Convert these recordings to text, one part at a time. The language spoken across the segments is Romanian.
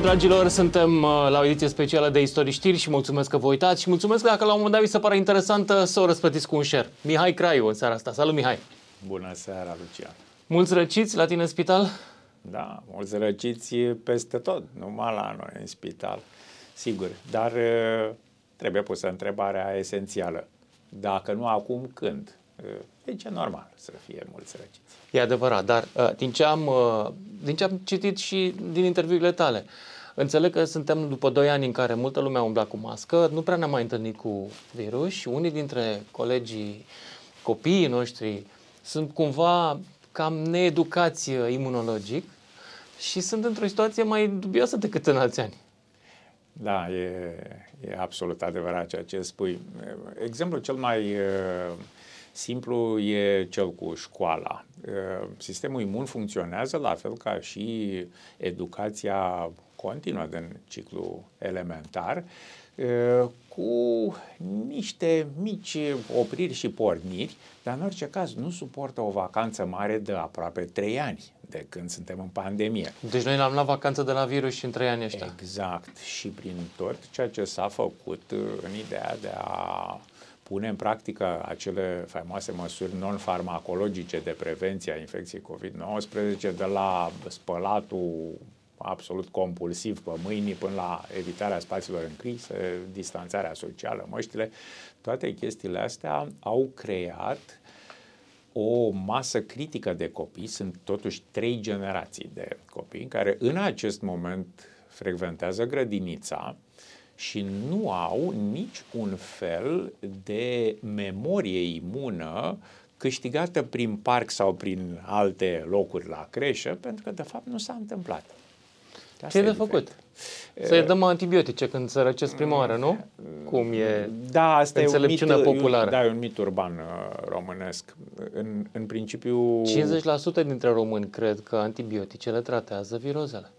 Salut dragilor, suntem uh, la o ediție specială de Istorii Știri și mulțumesc că vă uitați și mulțumesc că dacă la un moment dat vi se pare interesantă să o răspătiți cu un share. Mihai Craiu în seara asta. Salut Mihai! Bună seara, Lucian! Mulți răciți la tine în spital? Da, mulți răciți peste tot, numai la noi în spital, sigur. Dar uh, trebuie pusă întrebarea esențială. Dacă nu acum, când? Uh, deci e normal să fie mulți răciți. E adevărat, dar uh, din ce am, din ce am citit și din interviurile tale, Înțeleg că suntem după 2 ani în care multă lume a umblat cu mască, nu prea ne-am mai întâlnit cu virus și unii dintre colegii, copiii noștri, sunt cumva cam needucați imunologic și sunt într-o situație mai dubioasă decât în alți ani. Da, e, e absolut adevărat ceea ce spui. Exemplul cel mai uh, simplu e cel cu școala. Uh, sistemul imun funcționează la fel ca și educația continuă din ciclu elementar, cu niște mici opriri și porniri, dar în orice caz nu suportă o vacanță mare de aproape 3 ani de când suntem în pandemie. Deci noi l-am luat vacanță de la virus și în 3 ani ăștia. Exact. Și prin tot ceea ce s-a făcut în ideea de a pune în practică acele faimoase măsuri non-farmacologice de prevenție a infecției COVID-19, de la spălatul absolut compulsiv pe mâini până la evitarea spațiilor închise, distanțarea socială, măștile, toate chestiile astea au creat o masă critică de copii, sunt totuși trei generații de copii care în acest moment frecventează grădinița și nu au nici un fel de memorie imună câștigată prin parc sau prin alte locuri la creșă, pentru că de fapt nu s-a întâmplat. Asta Ce e de făcut? Să-i dăm antibiotice când se răcesc prima oară, nu? Cum e da, asta înțelepciunea e un mit, populară. Da, e un mit urban uh, românesc. În, în principiu... 50% dintre români cred că antibioticele tratează virozele.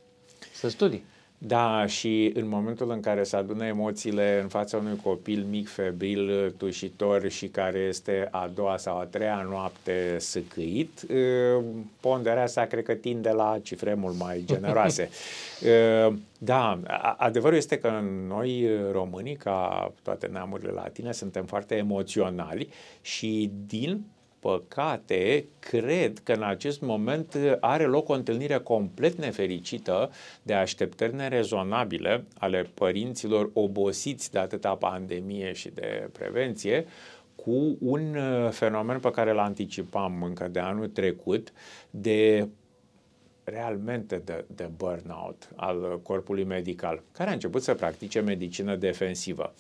Să studii. Da, și în momentul în care se adună emoțiile în fața unui copil mic, febril, tușitor și care este a doua sau a treia noapte săcăit, ă, ponderea sa cred că tinde la cifre mult mai generoase. Ă, da, adevărul este că noi românii, ca toate neamurile latine, suntem foarte emoționali și din păcate, cred că în acest moment are loc o întâlnire complet nefericită de așteptări nerezonabile ale părinților obosiți de atâta pandemie și de prevenție, cu un uh, fenomen pe care l anticipam încă de anul trecut, de realmente de, de burnout al corpului medical, care a început să practice medicină defensivă.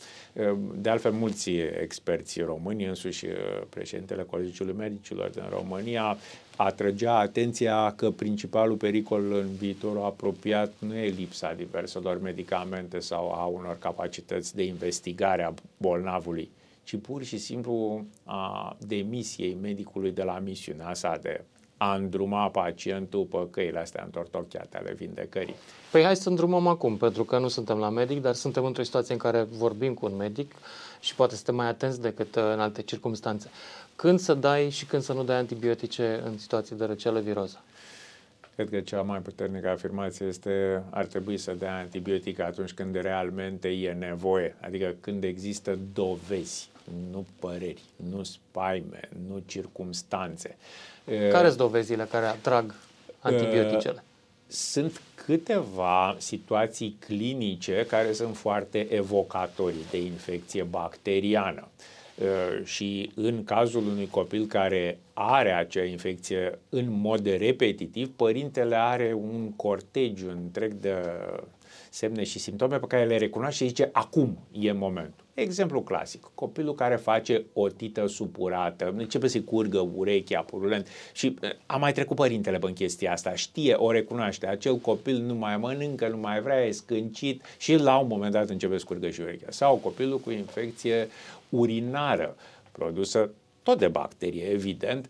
De altfel, mulți experți români, însuși uh, președintele Colegiului Medicilor din România, atrăgea atenția că principalul pericol în viitorul apropiat nu e lipsa diverselor medicamente sau a unor capacități de investigare a bolnavului, ci pur și simplu a demisiei medicului de la misiunea sa de a îndruma pacientul pe căile astea întortocheate ale vindecării. Păi hai să îndrumăm acum, pentru că nu suntem la medic, dar suntem într-o situație în care vorbim cu un medic și poate suntem mai atenți decât uh, în alte circunstanțe. Când să dai și când să nu dai antibiotice în situații de răceală viroză? Cred că cea mai puternică afirmație este ar trebui să dea antibiotic atunci când realmente e nevoie, adică când există dovezi, nu păreri, nu spaime, nu circumstanțe. Care sunt dovezile care atrag antibioticele? Sunt câteva situații clinice care sunt foarte evocatorii de infecție bacteriană. Și în cazul unui copil care are acea infecție în mod repetitiv, părintele are un cortegiu întreg de semne și simptome pe care le recunoaște și zice acum e momentul. Exemplu clasic, copilul care face o tită supurată, începe să-i curgă urechea purulent și a mai trecut părintele pe chestia asta, știe, o recunoaște, acel copil nu mai mănâncă, nu mai vrea, e scâncit și la un moment dat începe să curgă și urechea. Sau copilul cu infecție urinară produsă tot de bacterie, evident,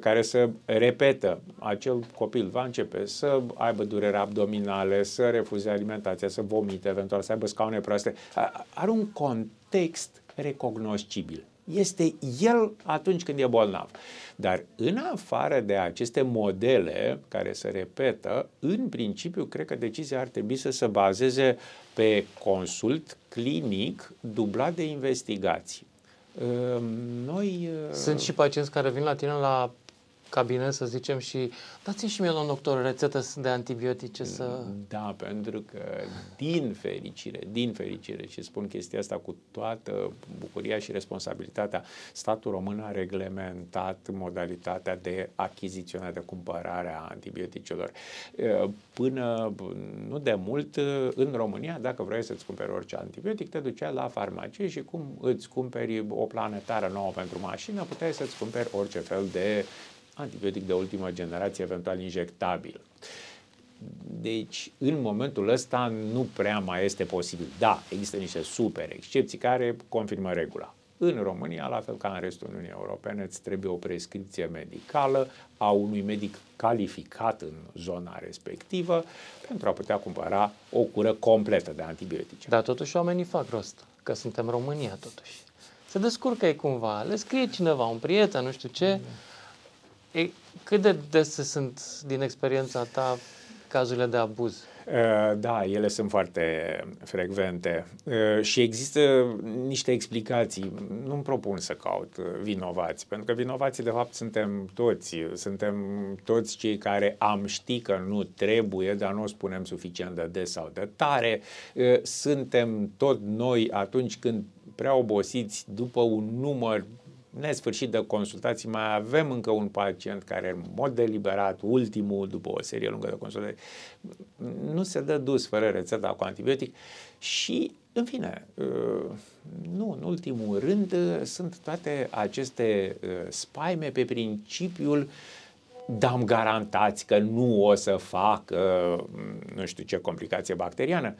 care să repetă. Acel copil va începe să aibă dureri abdominale, să refuze alimentația, să vomite, eventual să aibă scaune proaste. Are un context recognoscibil. este el atunci când e bolnav. Dar în afară de aceste modele care se repetă, în principiu, cred că decizia ar trebui să se bazeze pe consult clinic dublat de investigații. Noi... Sunt și pacienți care vin la tine la cabinet, să zicem, și dați-mi și mie, domn doctor, rețetă de antibiotice să... Da, pentru că, din fericire, din fericire, și spun chestia asta cu toată bucuria și responsabilitatea, statul român a reglementat modalitatea de achiziționare, de cumpărare a antibioticelor. Până nu de mult, în România, dacă vrei să-ți cumperi orice antibiotic, te duceai la farmacie și cum îți cumperi o planetară nouă pentru mașină, puteai să-ți cumperi orice fel de antibiotic de ultimă generație, eventual injectabil. Deci, în momentul ăsta nu prea mai este posibil. Da, există niște super excepții care confirmă regula. În România, la fel ca în restul Uniunii Europene, îți trebuie o prescripție medicală a unui medic calificat în zona respectivă pentru a putea cumpăra o cură completă de antibiotice. Dar totuși oamenii fac rost, că suntem România totuși. Se descurcă ei cumva, le scrie cineva, un prieten, nu știu ce, mm E, cât de des sunt, din experiența ta, cazurile de abuz? Da, ele sunt foarte frecvente și există niște explicații. Nu-mi propun să caut vinovați, pentru că vinovații de fapt suntem toți. Suntem toți cei care am ști că nu trebuie, dar nu o spunem suficient de des sau de tare. Suntem tot noi atunci când prea obosiți după un număr nesfârșit de consultații, mai avem încă un pacient care în mod deliberat, ultimul după o serie lungă de consultații, nu se dă dus fără rețeta cu antibiotic și, în fine, uh, nu, în ultimul rând, uh, sunt toate aceste uh, spaime pe principiul dam garantați că nu o să facă nu știu ce complicație bacteriană.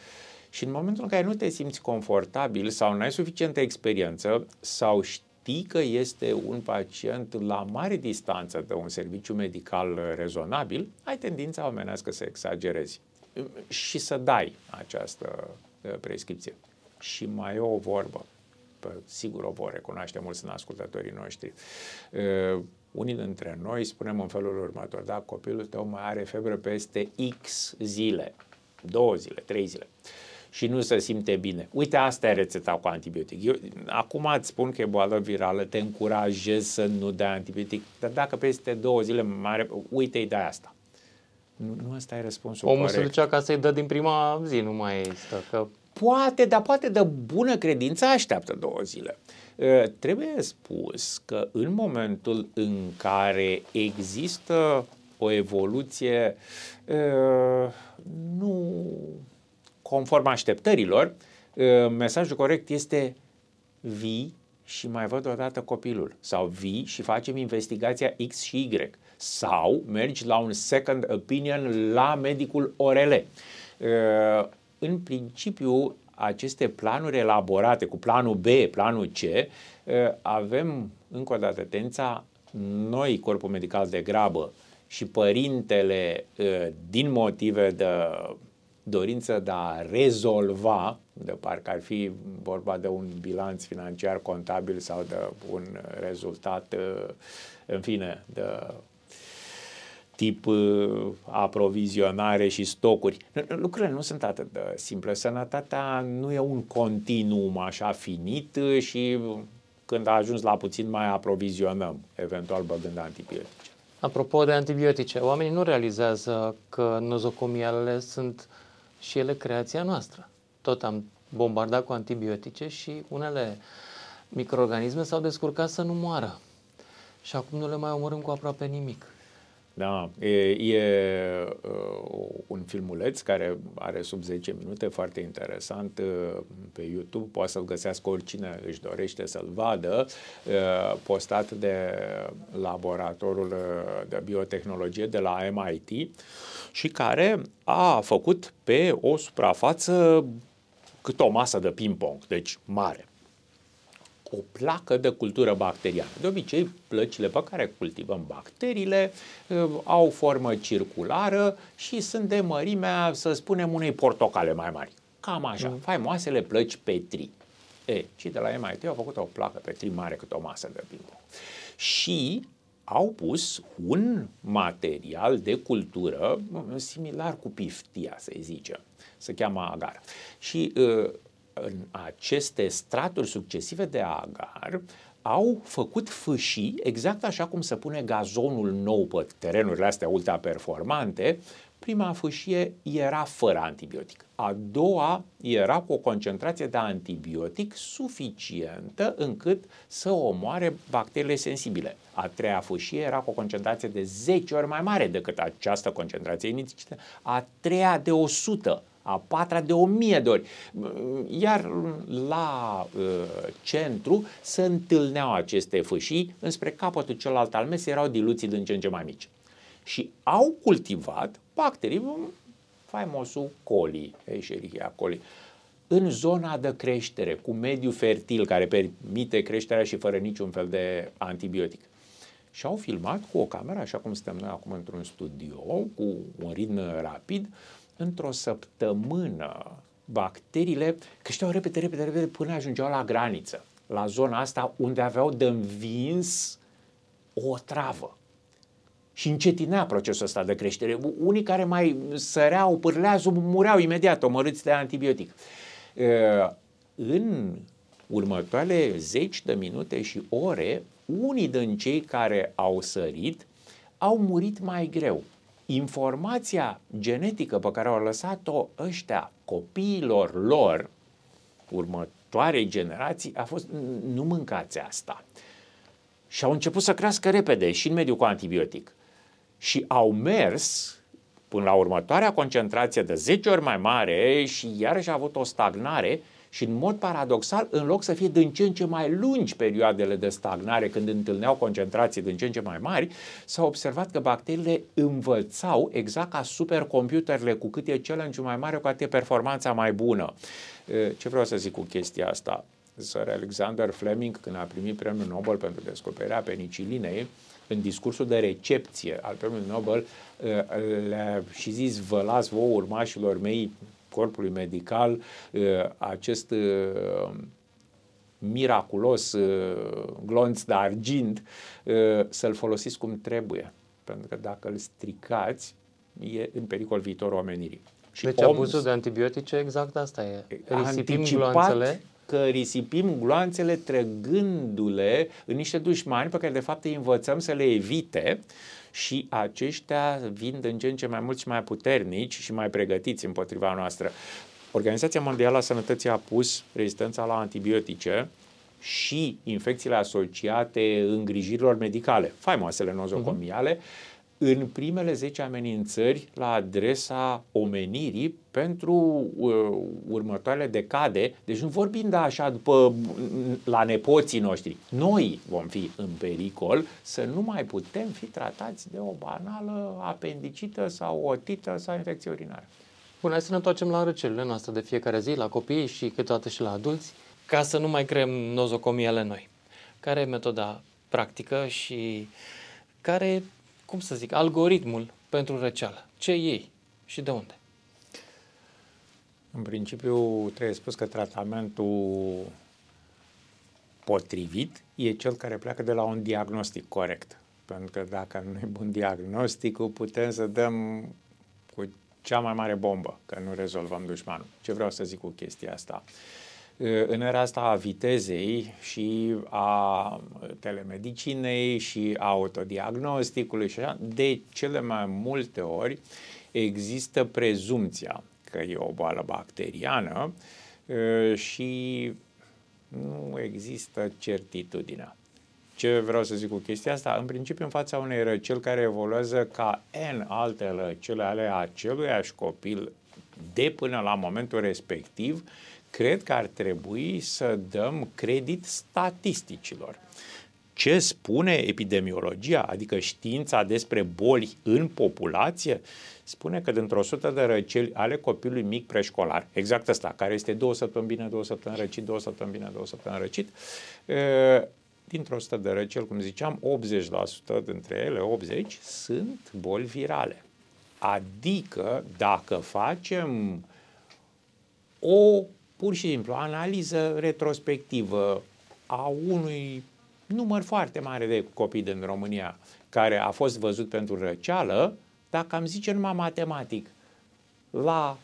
Și în momentul în care nu te simți confortabil sau nu ai suficientă experiență sau știi știi că este un pacient la mare distanță de un serviciu medical rezonabil, ai tendința omenească să exagerezi și să dai această uh, prescripție. Și mai e o vorbă, sigur o vor recunoaște mulți în ascultătorii noștri. Uh, unii dintre noi spunem în felul următor, da, copilul tău mai are febră peste X zile, două zile, trei zile. Uh, și nu se simte bine. Uite, asta e rețeta cu antibiotic. Eu acum îți spun că e boală virală, te încurajez să nu dai antibiotic, dar dacă peste două zile mare, uite, îi dai asta. Nu, nu asta e răspunsul Omul corect. se ducea ca să-i dă din prima zi, nu mai stă. Că... Poate, dar poate de bună credință așteaptă două zile. Uh, trebuie spus că în momentul în care există o evoluție uh, nu conform așteptărilor, ă, mesajul corect este vii și mai văd odată copilul sau vii și facem investigația X și Y sau mergi la un second opinion la medicul orele. Ă, în principiu, aceste planuri elaborate cu planul B, planul C, ă, avem încă o dată tența noi, corpul medical de grabă și părintele din motive de dorință de a rezolva, de parcă ar fi vorba de un bilanț financiar contabil sau de un rezultat, uh, în fine, de tip uh, aprovizionare și stocuri. Lucrurile nu sunt atât de simple. Sănătatea nu e un continuum așa finit și când a ajuns la puțin mai aprovizionăm, eventual băgând antibiotice. Apropo de antibiotice, oamenii nu realizează că nozocomialele sunt și ele creația noastră. Tot am bombardat cu antibiotice și unele microorganisme s-au descurcat să nu moară. Și acum nu le mai omorâm cu aproape nimic. Da, e, e uh, un filmuleț care are sub 10 minute, foarte interesant, uh, pe YouTube, poate să-l găsească oricine își dorește să-l vadă, uh, postat de laboratorul uh, de biotehnologie de la MIT și care a făcut pe o suprafață cât o masă de ping-pong, deci mare o placă de cultură bacteriană. De obicei, plăcile pe care cultivăm bacteriile uh, au formă circulară și sunt de mărimea, să spunem, unei portocale mai mari. Cam așa, mm. faimoasele plăci Petri. E, cei de la MIT au făcut o placă pe tri mare cât o masă de ping-pong. Și au pus un material de cultură similar cu piftia, să zicem. Se cheamă agar. Și uh, în aceste straturi succesive de agar au făcut fâșii, exact așa cum se pune gazonul nou pe terenurile astea ultra performante, prima fâșie era fără antibiotic. A doua era cu o concentrație de antibiotic suficientă încât să omoare bacteriile sensibile. A treia fâșie era cu o concentrație de 10 ori mai mare decât această concentrație inițială, a treia de 100 a patra de o mie de ori. Iar la uh, centru se întâlneau aceste fâșii, înspre capătul celălalt al mesei erau diluții din ce în ce mai mici. Și au cultivat bacterii, faimosul coli, Escherichia coli, în zona de creștere, cu mediu fertil care permite creșterea și fără niciun fel de antibiotic. Și au filmat cu o cameră, așa cum suntem noi acum într-un studio, cu un ritm rapid, într-o săptămână bacteriile creșteau repede, repede, repede până ajungeau la graniță, la zona asta unde aveau de învins o travă. Și încetinea procesul ăsta de creștere. Unii care mai săreau, pârlează, mureau imediat, omorâți de antibiotic. În următoarele zeci de minute și ore, unii din cei care au sărit au murit mai greu informația genetică pe care au lăsat-o ăștia copiilor lor, următoarei generații, a fost nu mâncați asta. Și au început să crească repede și în mediul cu antibiotic. Și au mers până la următoarea concentrație de 10 ori mai mare și iarăși a avut o stagnare și în mod paradoxal, în loc să fie din ce în ce mai lungi perioadele de stagnare, când întâlneau concentrații din ce în ce mai mari, s-a observat că bacteriile învățau exact ca supercomputerele, cu cât e challenge mai mare, cu atât e performanța mai bună. Ce vreau să zic cu chestia asta? Sir Alexander Fleming, când a primit premiul Nobel pentru descoperirea penicilinei, în discursul de recepție al premiului Nobel, le-a și zis, vă las vouă urmașilor mei corpului medical uh, acest uh, miraculos uh, glonț de argint să-l folosiți cum trebuie. Pentru că dacă îl stricați, e în pericol viitorul omenirii. Și deci om, abuzul de antibiotice exact asta e. Risipim gloanțele că risipim gloanțele trăgându-le în niște dușmani pe care de fapt îi învățăm să le evite și aceștia vin din ce în ce mai mulți și mai puternici și mai pregătiți împotriva noastră. Organizația Mondială a Sănătății a pus rezistența la antibiotice și infecțiile asociate îngrijirilor medicale, faimoasele nozocomiale, uh-huh în primele 10 amenințări la adresa omenirii pentru uh, următoarele decade. Deci nu vorbim de așa după la nepoții noștri. Noi vom fi în pericol să nu mai putem fi tratați de o banală apendicită sau otită sau infecție urinară. Bun, hai să ne întoarcem la răcelile noastre de fiecare zi, la copii și câteodată și la adulți, ca să nu mai creăm nozocomiele noi. Care e metoda practică și care cum să zic, algoritmul pentru răceală. Ce ei și de unde? În principiu, trebuie spus că tratamentul potrivit e cel care pleacă de la un diagnostic corect. Pentru că dacă nu e bun diagnosticul, putem să dăm cu cea mai mare bombă, că nu rezolvăm dușmanul. Ce vreau să zic cu chestia asta? Uh, în era asta a vitezei și a telemedicinei și a autodiagnosticului și așa, de cele mai multe ori există prezumția că e o boală bacteriană și nu există certitudinea. Ce vreau să zic cu chestia asta? În principiu, în fața unei răceli care evoluează ca N alte răceli ale aceluiași copil de până la momentul respectiv, cred că ar trebui să dăm credit statisticilor. Ce spune epidemiologia, adică știința despre boli în populație? Spune că dintr-o 100 de răceli ale copilului mic preșcolar, exact ăsta, care este două săptămâni bine, două săptămâni răcit, două săptămâni bine, două săptămâni răcit, dintr-o 100 de răceli, cum ziceam, 80% dintre ele, 80, sunt boli virale. Adică, dacă facem o pur și simplu analiză retrospectivă a unui număr foarte mare de copii din România care a fost văzut pentru răceală, dacă am zice numai matematic, la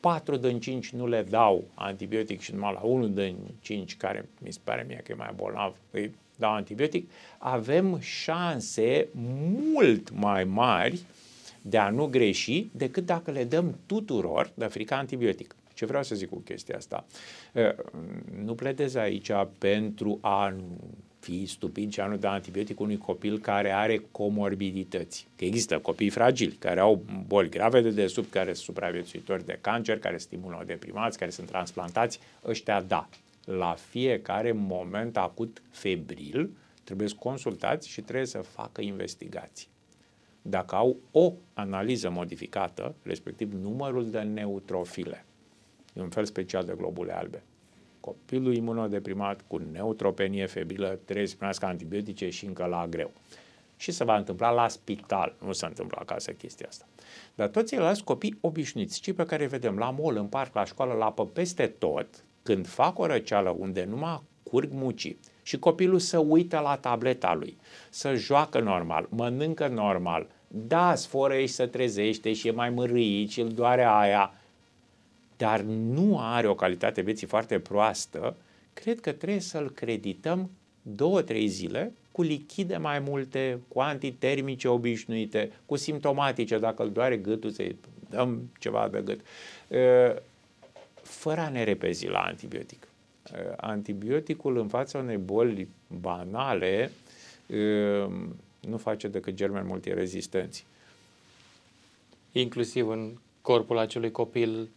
4 din 5 nu le dau antibiotic și numai la 1 din 5 care mi se pare mie că e mai bolnav, îi dau antibiotic, avem șanse mult mai mari de a nu greși decât dacă le dăm tuturor de frica antibiotic. Ce vreau să zic cu chestia asta? Nu pledez aici pentru a fi stupid și a nu da antibiotic unui copil care are comorbidități. Că există copii fragili care au boli grave de desubt, care sunt supraviețuitori de cancer, care stimulă deprimați, care sunt transplantați, ăștia da. La fiecare moment acut febril trebuie să consultați și trebuie să facă investigații. Dacă au o analiză modificată, respectiv numărul de neutrofile, e un fel special de globule albe, copilul imunodeprimat cu neutropenie febrilă trebuie să primească antibiotice și încă la greu. Și se va întâmpla la spital, nu se întâmplă acasă chestia asta. Dar toți ceilalți copii obișnuiți, cei pe care vedem la mall, în parc, la școală, la pe peste tot, când fac o răceală unde numai curg mucii și copilul să uită la tableta lui, să joacă normal, mănâncă normal, da, sforă și să trezește și e mai mărâit și îl doare aia, dar nu are o calitate vieții foarte proastă, cred că trebuie să-l credităm două, trei zile cu lichide mai multe, cu antitermice obișnuite, cu simptomatice, dacă îl doare gâtul, să-i dăm ceva de gât, fără a ne repezi la antibiotic. Antibioticul în fața unei boli banale nu face decât germeni multirezistenți. Inclusiv în corpul acelui copil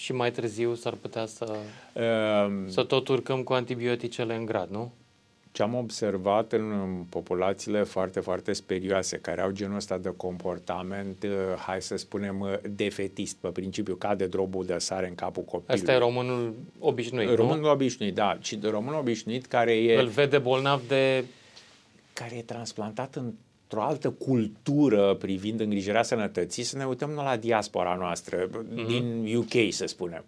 și mai târziu s-ar putea să, uh, să tot urcăm cu antibioticele în grad, nu? Ce am observat în populațiile foarte, foarte sperioase, care au genul ăsta de comportament, uh, hai să spunem, uh, defetist, pe principiu, cade drobul de sare în capul copilului. Asta e românul obișnuit, Românul nu? obișnuit, da. Și de românul obișnuit care e... Îl vede bolnav de... Care e transplantat în într-o altă cultură privind îngrijirea sănătății, să ne uităm la diaspora noastră, mm-hmm. din UK, să spunem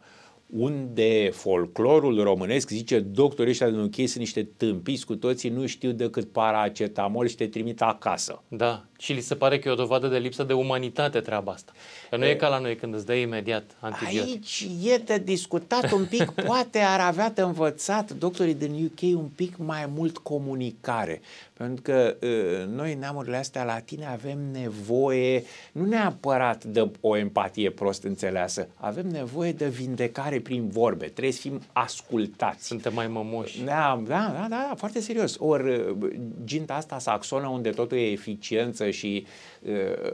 unde folclorul românesc zice doctorii ăștia din UK sunt niște tâmpiți cu toții, nu știu decât paracetamol și te trimit acasă. Da, și li se pare că e o dovadă de lipsă de umanitate treaba asta. Că nu e, e ca la noi când îți dă imediat antibiotic. Aici e de discutat un pic, poate ar avea de învățat doctorii din UK un pic mai mult comunicare. Pentru că uh, noi, neamurile astea latine, avem nevoie nu neapărat de o empatie prost înțeleasă, avem nevoie de vindecare prin vorbe, trebuie să fim ascultați. Suntem mai mămoși. Da, da, da, da foarte serios. Ori ginta asta saxonă, unde totul e eficiență și uh,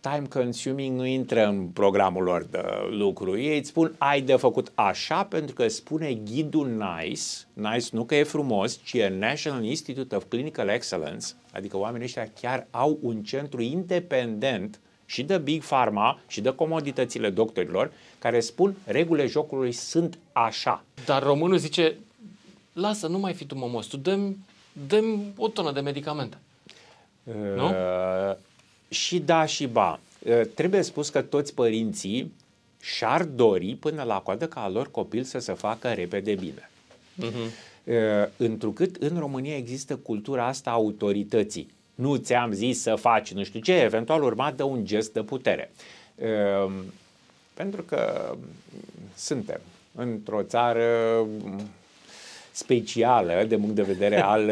time consuming nu intră în programul lor de lucru. Ei îți spun, ai de făcut așa pentru că spune ghidul NICE, NICE nu că e frumos, ci e National Institute of Clinical Excellence, adică oamenii ăștia chiar au un centru independent și de Big Pharma și de comoditățile doctorilor care spun regulile jocului sunt așa. Dar românul zice, lasă, nu mai fi tu mămos, tu dăm, dăm o tonă de medicamente. Uh, nu? Și da și ba. Trebuie spus că toți părinții și-ar dori până la coadă ca lor copil să se facă repede bine. Uh-huh. Întrucât în România există cultura asta autorității. Nu ți-am zis să faci nu știu ce, eventual urmat de un gest de putere. Pentru că suntem într-o țară specială de punct de vedere al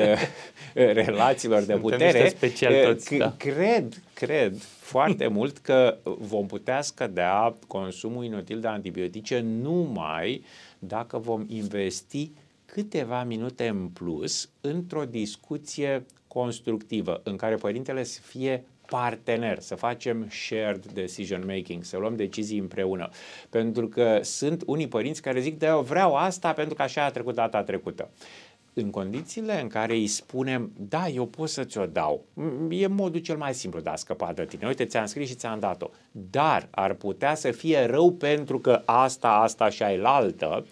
relațiilor de putere. Special toți, da. Cred, cred foarte mult că vom putea scădea consumul inutil de antibiotice numai dacă vom investi câteva minute în plus într-o discuție constructivă în care părintele să fie partener, să facem shared decision making, să luăm decizii împreună. Pentru că sunt unii părinți care zic, da, eu vreau asta pentru că așa a trecut data trecută. În condițiile în care îi spunem, da, eu pot să ți-o dau, e modul cel mai simplu de a scăpa de tine. Uite, ți-am scris și ți-am dat-o. Dar ar putea să fie rău pentru că asta, asta și ai la altă,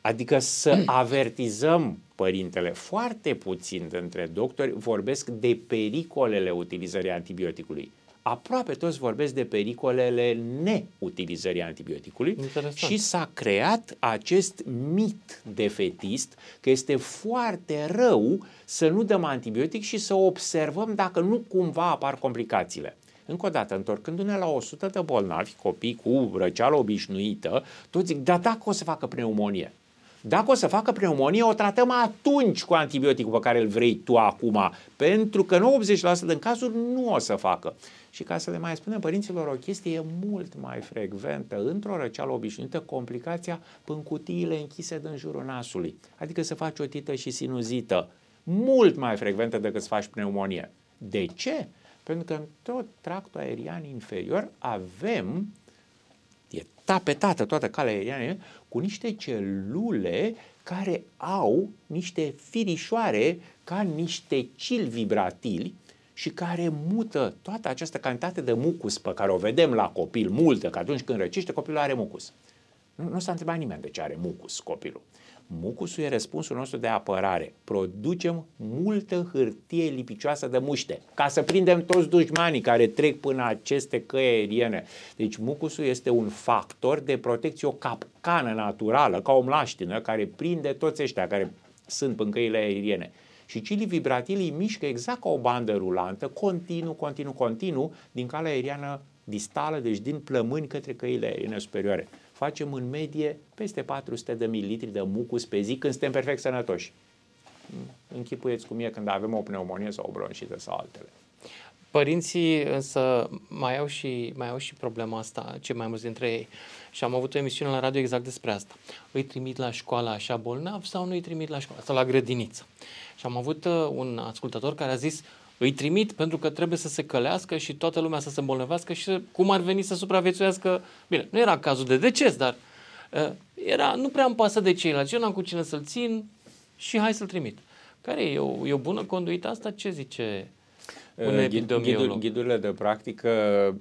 adică să avertizăm părintele. Foarte puțin dintre doctori vorbesc de pericolele utilizării antibioticului. aproape toți vorbesc de pericolele neutilizării antibioticului Interesant. și s-a creat acest mit defetist că este foarte rău să nu dăm antibiotic și să observăm dacă nu cumva apar complicațiile. Încă o dată, întorcându-ne la 100 de bolnavi, copii cu răceală obișnuită, toți zic, da, dacă o să facă pneumonie. Dacă o să facă pneumonie, o tratăm atunci cu antibioticul pe care îl vrei tu acum, pentru că 90% din cazuri nu o să facă. Și ca să le mai spunem părinților o chestie e mult mai frecventă într-o răceală obișnuită complicația în cutiile închise din jurul nasului. Adică să faci o tită și sinuzită. Mult mai frecventă decât să faci pneumonie. De ce? Pentru că în tot tractul aerian inferior avem e tapetată toată calea aeriană cu niște celule care au niște firișoare ca niște cili vibratili și care mută toată această cantitate de mucus pe care o vedem la copil, multă, că atunci când răcește copilul are mucus. Nu, nu s-a întrebat nimeni de ce are mucus copilul. Mucusul e răspunsul nostru de apărare. Producem multă hârtie lipicioasă de muște ca să prindem toți dușmanii care trec până aceste căi aeriene. Deci mucusul este un factor de protecție, o capcană naturală, ca o mlaștină care prinde toți ăștia care sunt în căile aeriene. Și cilii vibratili mișcă exact ca o bandă rulantă, continuu, continuu, continuu, din calea aeriană distală, deci din plămâni către căile aeriene superioare facem în medie peste 400 de mililitri de mucus pe zi când suntem perfect sănătoși. Închipuieți cum e când avem o pneumonie sau o bronșită sau altele. Părinții însă mai au și, mai au și problema asta, cei mai mulți dintre ei. Și am avut o emisiune la radio exact despre asta. Îi trimit la școală așa bolnav sau nu îi trimit la școală sau la grădiniță. Și am avut uh, un ascultător care a zis îi trimit pentru că trebuie să se călească și toată lumea să se îmbolnăvească și cum ar veni să supraviețuiască. Bine, nu era cazul de deces, dar uh, era, nu prea îmi pasă de ceilalți. Eu n-am cu cine să-l țin și hai să-l trimit. Care e? E o, e o bună conduită asta? Ce zice un Uh, epidemiolog? Ghidurile de practică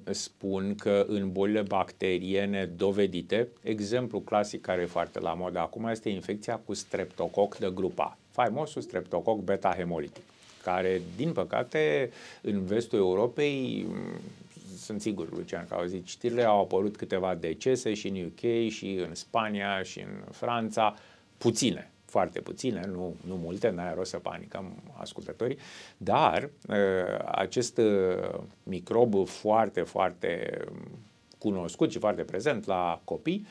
spun că în bolile bacteriene dovedite, exemplu clasic care e foarte la modă acum este infecția cu streptococ de grupa, faimosul streptococ beta-hemolitic care, din păcate, în vestul Europei, sunt sigur, Lucian, că au zis, știrile au apărut câteva decese și în UK și în Spania și în Franța, puține, foarte puține, nu, nu multe, n-ai rost să panicăm ascultătorii, dar uh, acest uh, microb foarte, foarte cunoscut și foarte prezent la copii,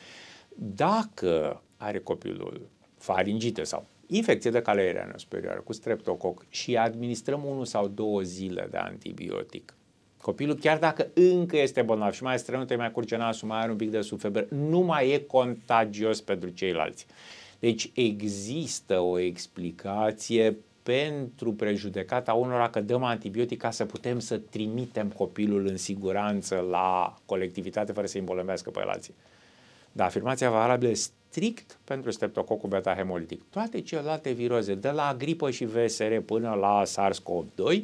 dacă are copilul faringită sau infecție de cale aeriană superioară cu streptococ și administrăm unul sau două zile de antibiotic, copilul, chiar dacă încă este bolnav și mai strănută, mai curge nasul, mai are un pic de subfebră, nu mai e contagios pentru ceilalți. Deci există o explicație pentru prejudecata unora că dăm antibiotic ca să putem să trimitem copilul în siguranță la colectivitate fără să-i îmbolnăvească pe alții. Dar afirmația valabilă strict pentru streptococul beta-hemolitic. Toate celelalte viroze, de la gripă și VSR până la SARS-CoV-2,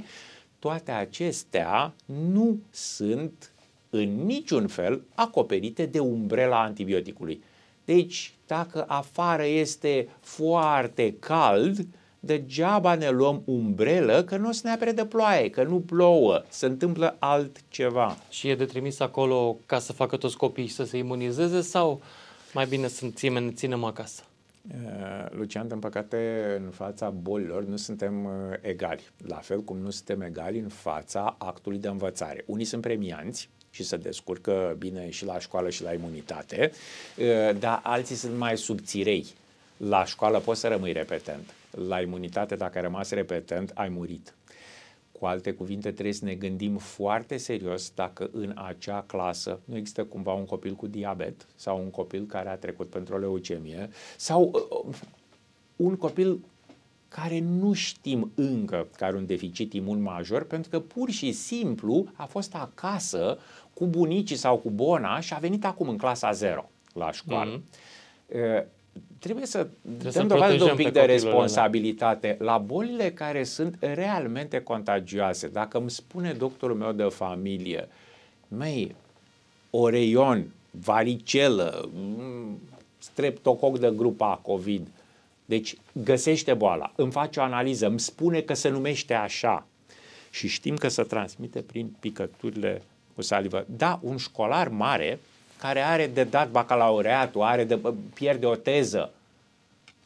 toate acestea nu sunt în niciun fel acoperite de umbrela antibioticului. Deci, dacă afară este foarte cald, degeaba ne luăm umbrelă, că nu o să ne apere de ploaie, că nu plouă, se întâmplă altceva. Și e de trimis acolo ca să facă toți copiii să se imunizeze sau mai bine să ținem, ținem acasă? Lucian, din păcate, în fața bolilor nu suntem egali. La fel cum nu suntem egali în fața actului de învățare. Unii sunt premianți, și se descurcă bine și la școală și la imunitate, dar alții sunt mai subțirei. La școală poți să rămâi repetent. La imunitate, dacă ai rămas repetent, ai murit. Cu alte cuvinte, trebuie să ne gândim foarte serios dacă în acea clasă nu există cumva un copil cu diabet sau un copil care a trecut pentru o leucemie sau uh, un copil care nu știm încă că are un deficit imun major pentru că pur și simplu a fost acasă cu bunicii sau cu bona și a venit acum în clasa 0 la școală. Mm-hmm. Trebuie să trebuie dăm dovadă de un pic de responsabilitate ăla. la bolile care sunt realmente contagioase. Dacă îmi spune doctorul meu de familie, măi, oreion, varicelă, streptococ de grupa COVID, deci găsește boala, îmi face o analiză, îmi spune că se numește așa și știm că se transmite prin picăturile cu salivă. Da, un școlar mare care are de dat bacalaureatul, are de pierde o teză,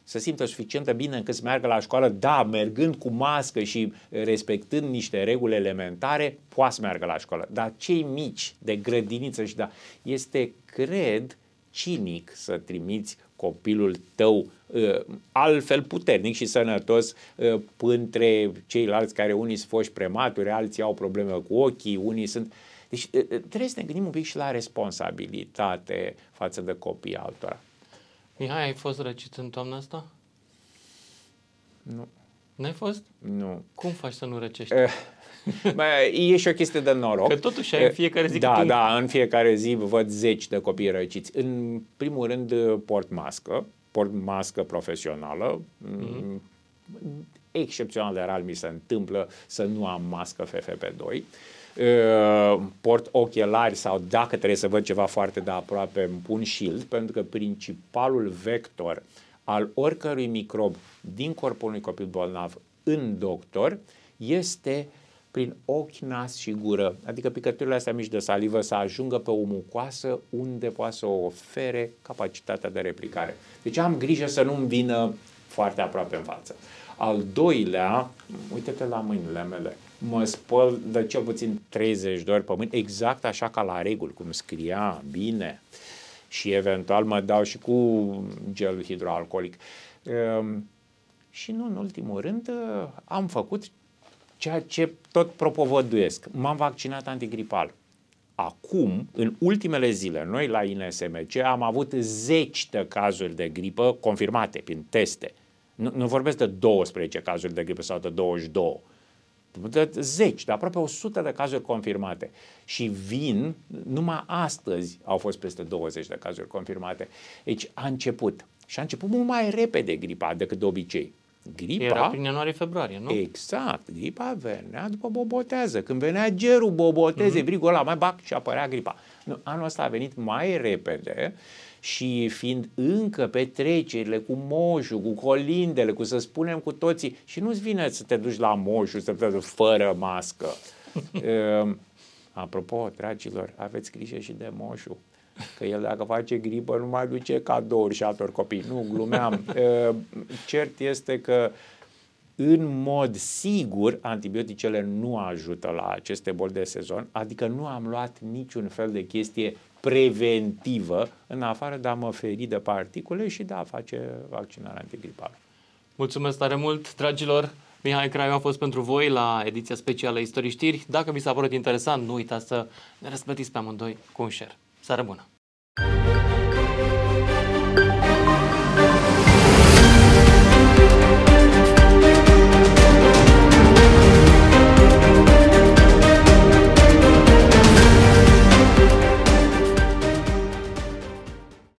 să simtă suficient de bine încât să meargă la școală, da, mergând cu mască și respectând niște reguli elementare, poate să meargă la școală. Dar cei mici, de grădiniță și da, este, cred, cinic să trimiți copilul tău uh, altfel puternic și sănătos uh, între ceilalți care unii sunt foști prematuri, alții au probleme cu ochii, unii sunt... Deci uh, trebuie să ne gândim un pic și la responsabilitate față de copiii altora. Mihai, ai fost răcit în toamna asta? Nu. N-ai fost? Nu. Cum faci să nu răcești? Bă, e și o chestie de noroc. Că totuși ai în fiecare zi Da, câte un- da, în fiecare zi văd zeci de copii răciți. În primul rând port mască, port mască profesională. Mm-hmm. Excepțional de rar mi se întâmplă să nu am mască FFP2. Uh, Port ochelari sau dacă trebuie să văd ceva foarte de aproape, îmi pun shield, pentru că principalul vector al oricărui microb din corpul unui copil bolnav în doctor este prin ochi, nas și gură, adică picăturile astea mici de salivă să ajungă pe o mucoasă unde poate să o ofere capacitatea de replicare. Deci am grijă să nu-mi vină foarte aproape în față. Al doilea, uite-te la mâinile mele, mă spăl de cel puțin 30 de ori pe mâini, exact așa ca la reguli, cum scria bine și eventual mă dau și cu gel hidroalcoolic. Ehm, Și nu în ultimul rând uh, am făcut ceea ce tot propovăduiesc. M-am vaccinat antigripal. Acum, în ultimele zile, noi la INSMC am avut zeci de cazuri de gripă confirmate prin teste. Nu, nu vorbesc de 12 cazuri de gripă sau de 22 de zeci, de aproape 100 de cazuri confirmate. Și vin, numai astăzi au fost peste 20 de cazuri confirmate. Deci a început. Și a început mult mai repede gripa decât de obicei. Gripa... Era prin ianuarie-februarie, nu? Exact, gripa venea după bobotează. Când venea gerul boboteze, mm-hmm. vrigul ăla, mai bac și apărea gripa. Nu, anul ăsta a venit mai repede și fiind încă petrecerile cu moșul, cu colindele, cu să spunem cu toții, și nu-ți vine să te duci la moșul, să te duci fără mască. um, apropo, dragilor, aveți grijă și de moșul. Că el dacă face gripă nu mai duce cadouri și altor copii. Nu, glumeam. Uh, Cert este că în mod sigur, antibioticele nu ajută la aceste boli de sezon, adică nu am luat niciun fel de chestie preventivă, în afară de a mă feri de particule și de a face vaccinarea antigripală. Mulțumesc tare mult, dragilor! Mihai Craiu a fost pentru voi la ediția specială Istorii Știri. Dacă vi s-a părut interesant, nu uitați să ne răsplătiți pe amândoi cu un share. Seară bună!